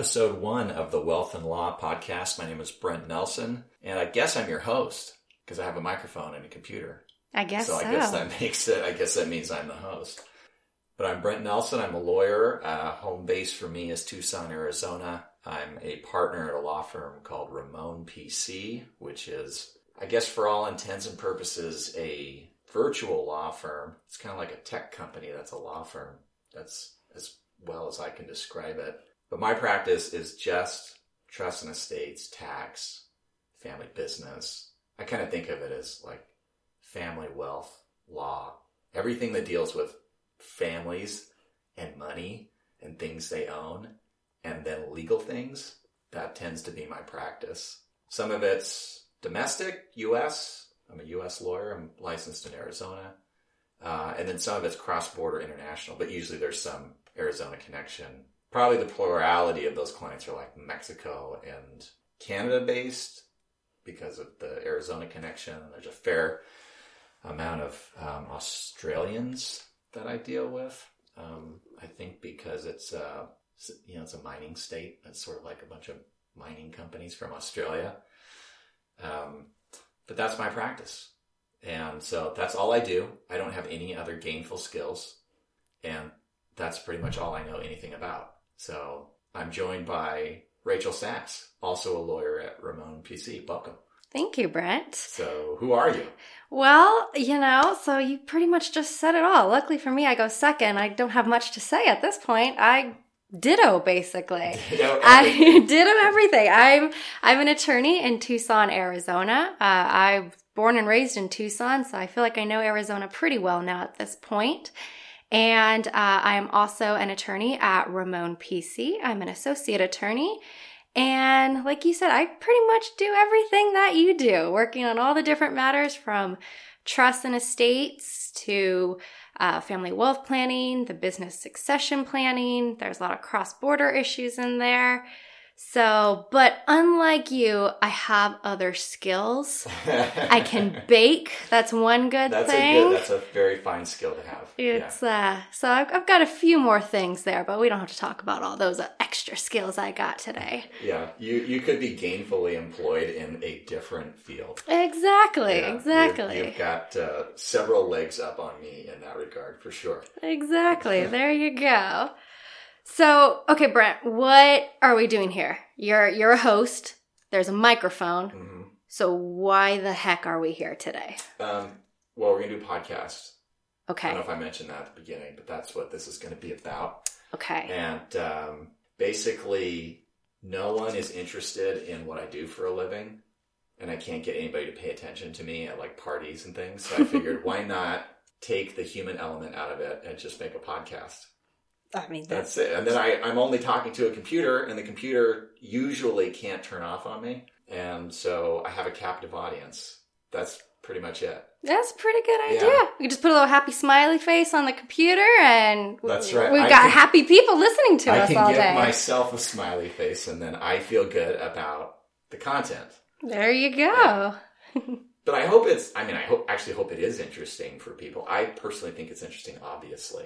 episode one of the Wealth and Law podcast. My name is Brent Nelson, and I guess I'm your host because I have a microphone and a computer. I guess so. so. I guess that makes it. I guess that means I'm the host. But I'm Brent Nelson. I'm a lawyer. Uh, home base for me is Tucson, Arizona. I'm a partner at a law firm called Rimon PC, which is, I guess, for all intents and purposes, a virtual law firm. It's kind of like a tech company that's a law firm. That's as well as I can describe it. But my practice is just trust and estates, tax, family business. I kind of think of it as like family wealth law, everything that deals with families and money and things they own, and then legal things. That tends to be my practice. Some of it's domestic, U.S. I'm a U.S. lawyer. I'm licensed in Arizona. Uh, and then some of it's cross-border international, but usually there's some Arizona connection. Probably the plurality of those clients are like Mexico and Canada based because of the Arizona connection. There's a fair amount of um, Australians that I deal with. Um, I think because it's uh, you know it's a mining state. It's sort of like a bunch of mining companies from Australia. Um, but that's my practice, and so that's all I do. I don't have any other gainful skills, and that's pretty much all I know anything about. So I'm joined by Rachel Sass, also a lawyer at Rimon PC. Welcome. Thank you, Brent. So, who are you? Well, you know, so you pretty much just said it all. Luckily for me, I go second. I don't have much to say at this point. I ditto basically. Ditto I ditto everything. I'm I'm an attorney in Tucson, Arizona. Uh, I was born and raised in Tucson, so I feel like I know Arizona pretty well now at this point. And uh, I am also an attorney at Rimon PC. I'm an associate attorney. And like you said, I pretty much do everything that you do, working on all the different matters from trust and estates to uh, family wealth planning, the business succession planning. There's a lot of cross border issues in there. So, but unlike you, I have other skills. I can bake. That's one good that's thing. A good, that's a very fine skill to have. It's yeah. uh, so I've, I've, got a few more things there, but we don't have to talk about all those extra skills I got today. Yeah, you you could be gainfully employed in a different field. Exactly. Yeah, exactly. You've, you've got uh, several legs up on me in that regard, for sure. Exactly. there you go. So, okay, Brent, what are we doing here? You're you're a host. There's a microphone. Mm-hmm. So why the heck are we here today? Um, well, we're gonna do a podcast. Okay. I don't know if I mentioned that at the beginning, but that's what this is going to be about. Okay. And um, basically, no one is interested in what I do for a living, and I can't get anybody to pay attention to me at like parties and things. So I figured, why not take the human element out of it and just make a podcast? I mean, that's, that's it. And then I, I'm only talking to a computer, and the computer usually can't turn off on me. And so I have a captive audience. That's pretty much it. That's a pretty good idea. Yeah. We just put a little happy smiley face on the computer, and that's right. We've got can, happy people listening to I us all day. I can give myself a smiley face, and then I feel good about the content. There you go. Yeah. but I hope it's. I mean, I hope actually hope it is interesting for people. I personally think it's interesting, obviously.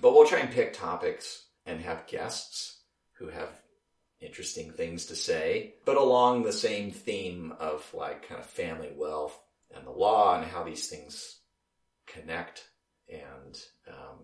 But we'll try and pick topics and have guests who have interesting things to say, but along the same theme of like kind of family wealth and the law and how these things connect and um,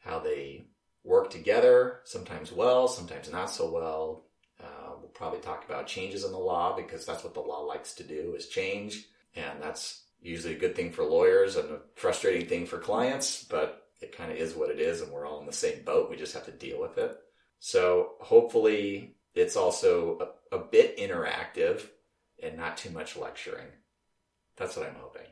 how they work together, sometimes well, sometimes not so well. Uh, we'll probably talk about changes in the law because that's what the law likes to do is change. And that's usually a good thing for lawyers and a frustrating thing for clients, but it kind of is what it is and we're all in the same boat. We just have to deal with it. So hopefully it's also a, a bit interactive and not too much lecturing. That's what I'm hoping.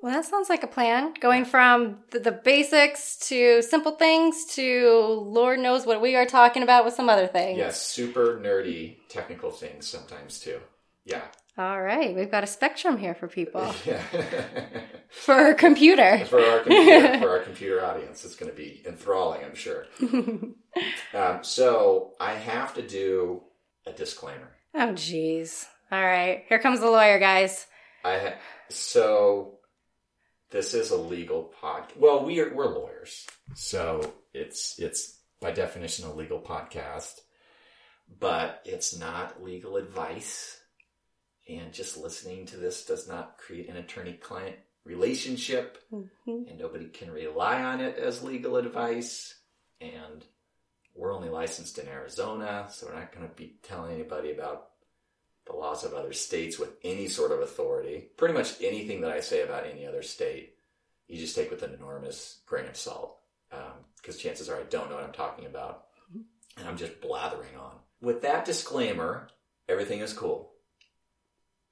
Well, that sounds like a plan. Going from the, the, basics to simple things to Lord knows what we are talking about with some other things. Yes, super nerdy technical things sometimes too. Yeah. All right, we've got a spectrum here for people. Yeah. for our computer. For our computer, for our computer audience, it's going to be enthralling, I'm sure. um, so I have to do a disclaimer. Oh, jeez. All right, here comes the lawyer, guys. I ha- so this is a legal podcast. Well, we're we're lawyers, so it's it's by definition a legal podcast. but it's not legal advice. And just listening to this does not create an attorney client relationship, mm-hmm. and nobody can rely on it as legal advice. And we're only licensed in Arizona, so we're not going to be telling anybody about the laws of other states with any sort of authority. Pretty much anything that I say about any other state, you just take with an enormous grain of salt, because um, chances are I don't know what I'm talking about, and I'm just blathering on. With that disclaimer, everything is cool.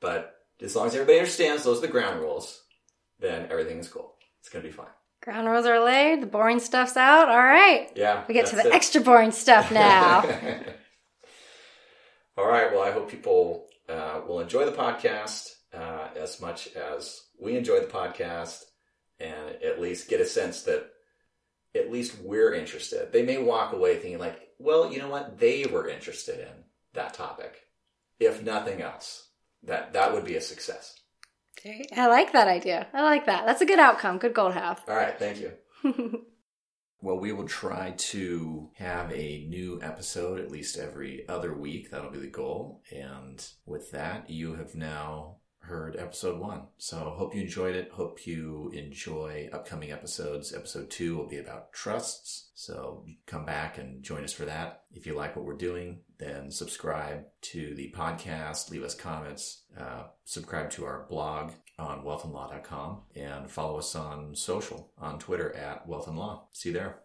But as long as everybody understands those are the ground rules, then everything is cool. It's going to be fine. Ground rules are laid, the boring stuff's out. All right. Yeah. We get to the it. extra boring stuff now. All right. Well, I hope people uh, will enjoy the podcast uh, as much as we enjoy the podcast and at least get a sense that at least we're interested. They may walk away thinking, like, well, you know what? They were interested in that topic. If nothing else, that, that would be a success. I like that idea. I like that. That's a good outcome. Good goal to have. All right. Thank you. well, we will try to have a new episode at least every other week. That'll be the goal. And with that, you have now heard episode one. So hope you enjoyed it. Hope you enjoy upcoming episodes. Episode two will be about trusts. So come back and join us for that. If you like what we're doing, then subscribe to the podcast, leave us comments, uh, subscribe to our blog on wealthandlaw.com and follow us on social on Twitter at wealth and law. See you there.